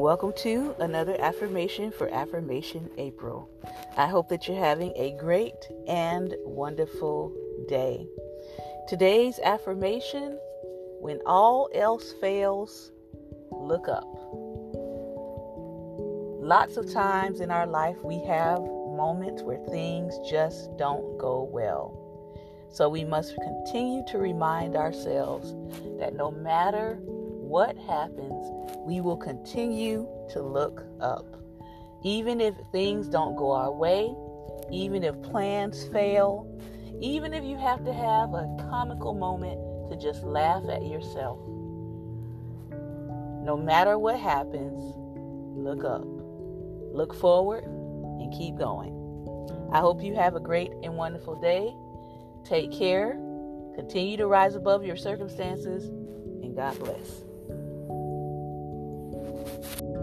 welcome to another affirmation for Affirmation April. I hope that you're having a great and wonderful day. Today's affirmation when all else fails, look up. Lots of times in our life, we have moments where things just don't go well. So we must continue to remind ourselves that no matter what happens, we will continue to look up. Even if things don't go our way, even if plans fail, even if you have to have a comical moment to just laugh at yourself. No matter what happens, look up, look forward, and keep going. I hope you have a great and wonderful day. Take care. Continue to rise above your circumstances, and God bless thank you